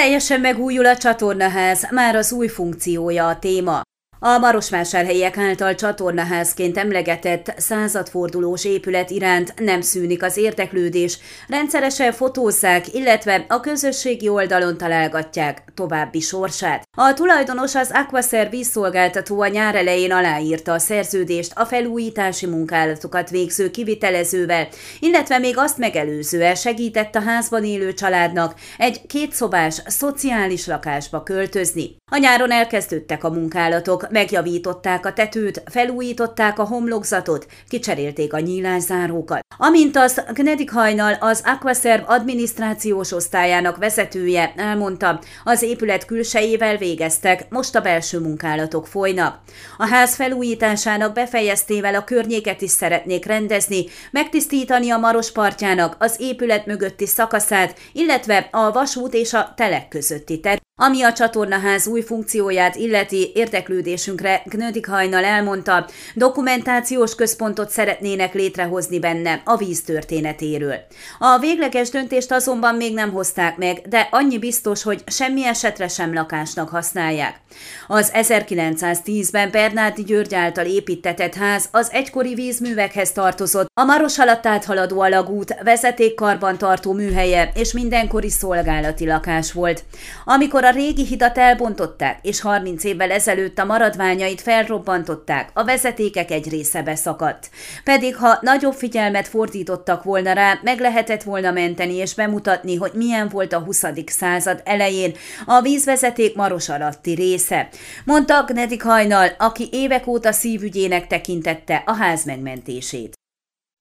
Teljesen megújul a csatornaház, már az új funkciója a téma. A Marosvásárhelyiek által csatornaházként emlegetett századfordulós épület iránt nem szűnik az érdeklődés, rendszeresen fotózzák, illetve a közösségi oldalon találgatják további sorsát. A tulajdonos az Aquaser vízszolgáltató a nyár elején aláírta a szerződést a felújítási munkálatokat végző kivitelezővel, illetve még azt megelőzően segített a házban élő családnak egy kétszobás szociális lakásba költözni. A nyáron elkezdődtek a munkálatok, megjavították a tetőt, felújították a homlokzatot, kicserélték a nyílászárókat. Amint az Gnedik Hajnal, az Aquaserv adminisztrációs osztályának vezetője elmondta, az épület külsejével végeztek, most a belső munkálatok folynak. A ház felújításának befejeztével a környéket is szeretnék rendezni, megtisztítani a Maros partjának az épület mögötti szakaszát, illetve a vasút és a telek közötti ter. Ami a csatornaház új funkcióját illeti érdeklődésünkre Gnödik Hajnal elmondta, dokumentációs központot szeretnének létrehozni benne a víz történetéről. A végleges döntést azonban még nem hozták meg, de annyi biztos, hogy semmi esetre sem lakásnak használják. Az 1910-ben Bernádi György által építetett ház az egykori vízművekhez tartozott, a Maros alatt áthaladó alagút vezetékkarban tartó műhelye és mindenkori szolgálati lakás volt. Amikor a régi hidat elbontották, és 30 évvel ezelőtt a maradványait felrobbantották, a vezetékek egy része beszakadt. Pedig ha nagyobb figyelmet fordítottak volna rá, meg lehetett volna menteni és bemutatni, hogy milyen volt a 20. század elején a vízvezeték maros alatti része. Mondta Agnedik Hajnal, aki évek óta szívügyének tekintette a ház megmentését.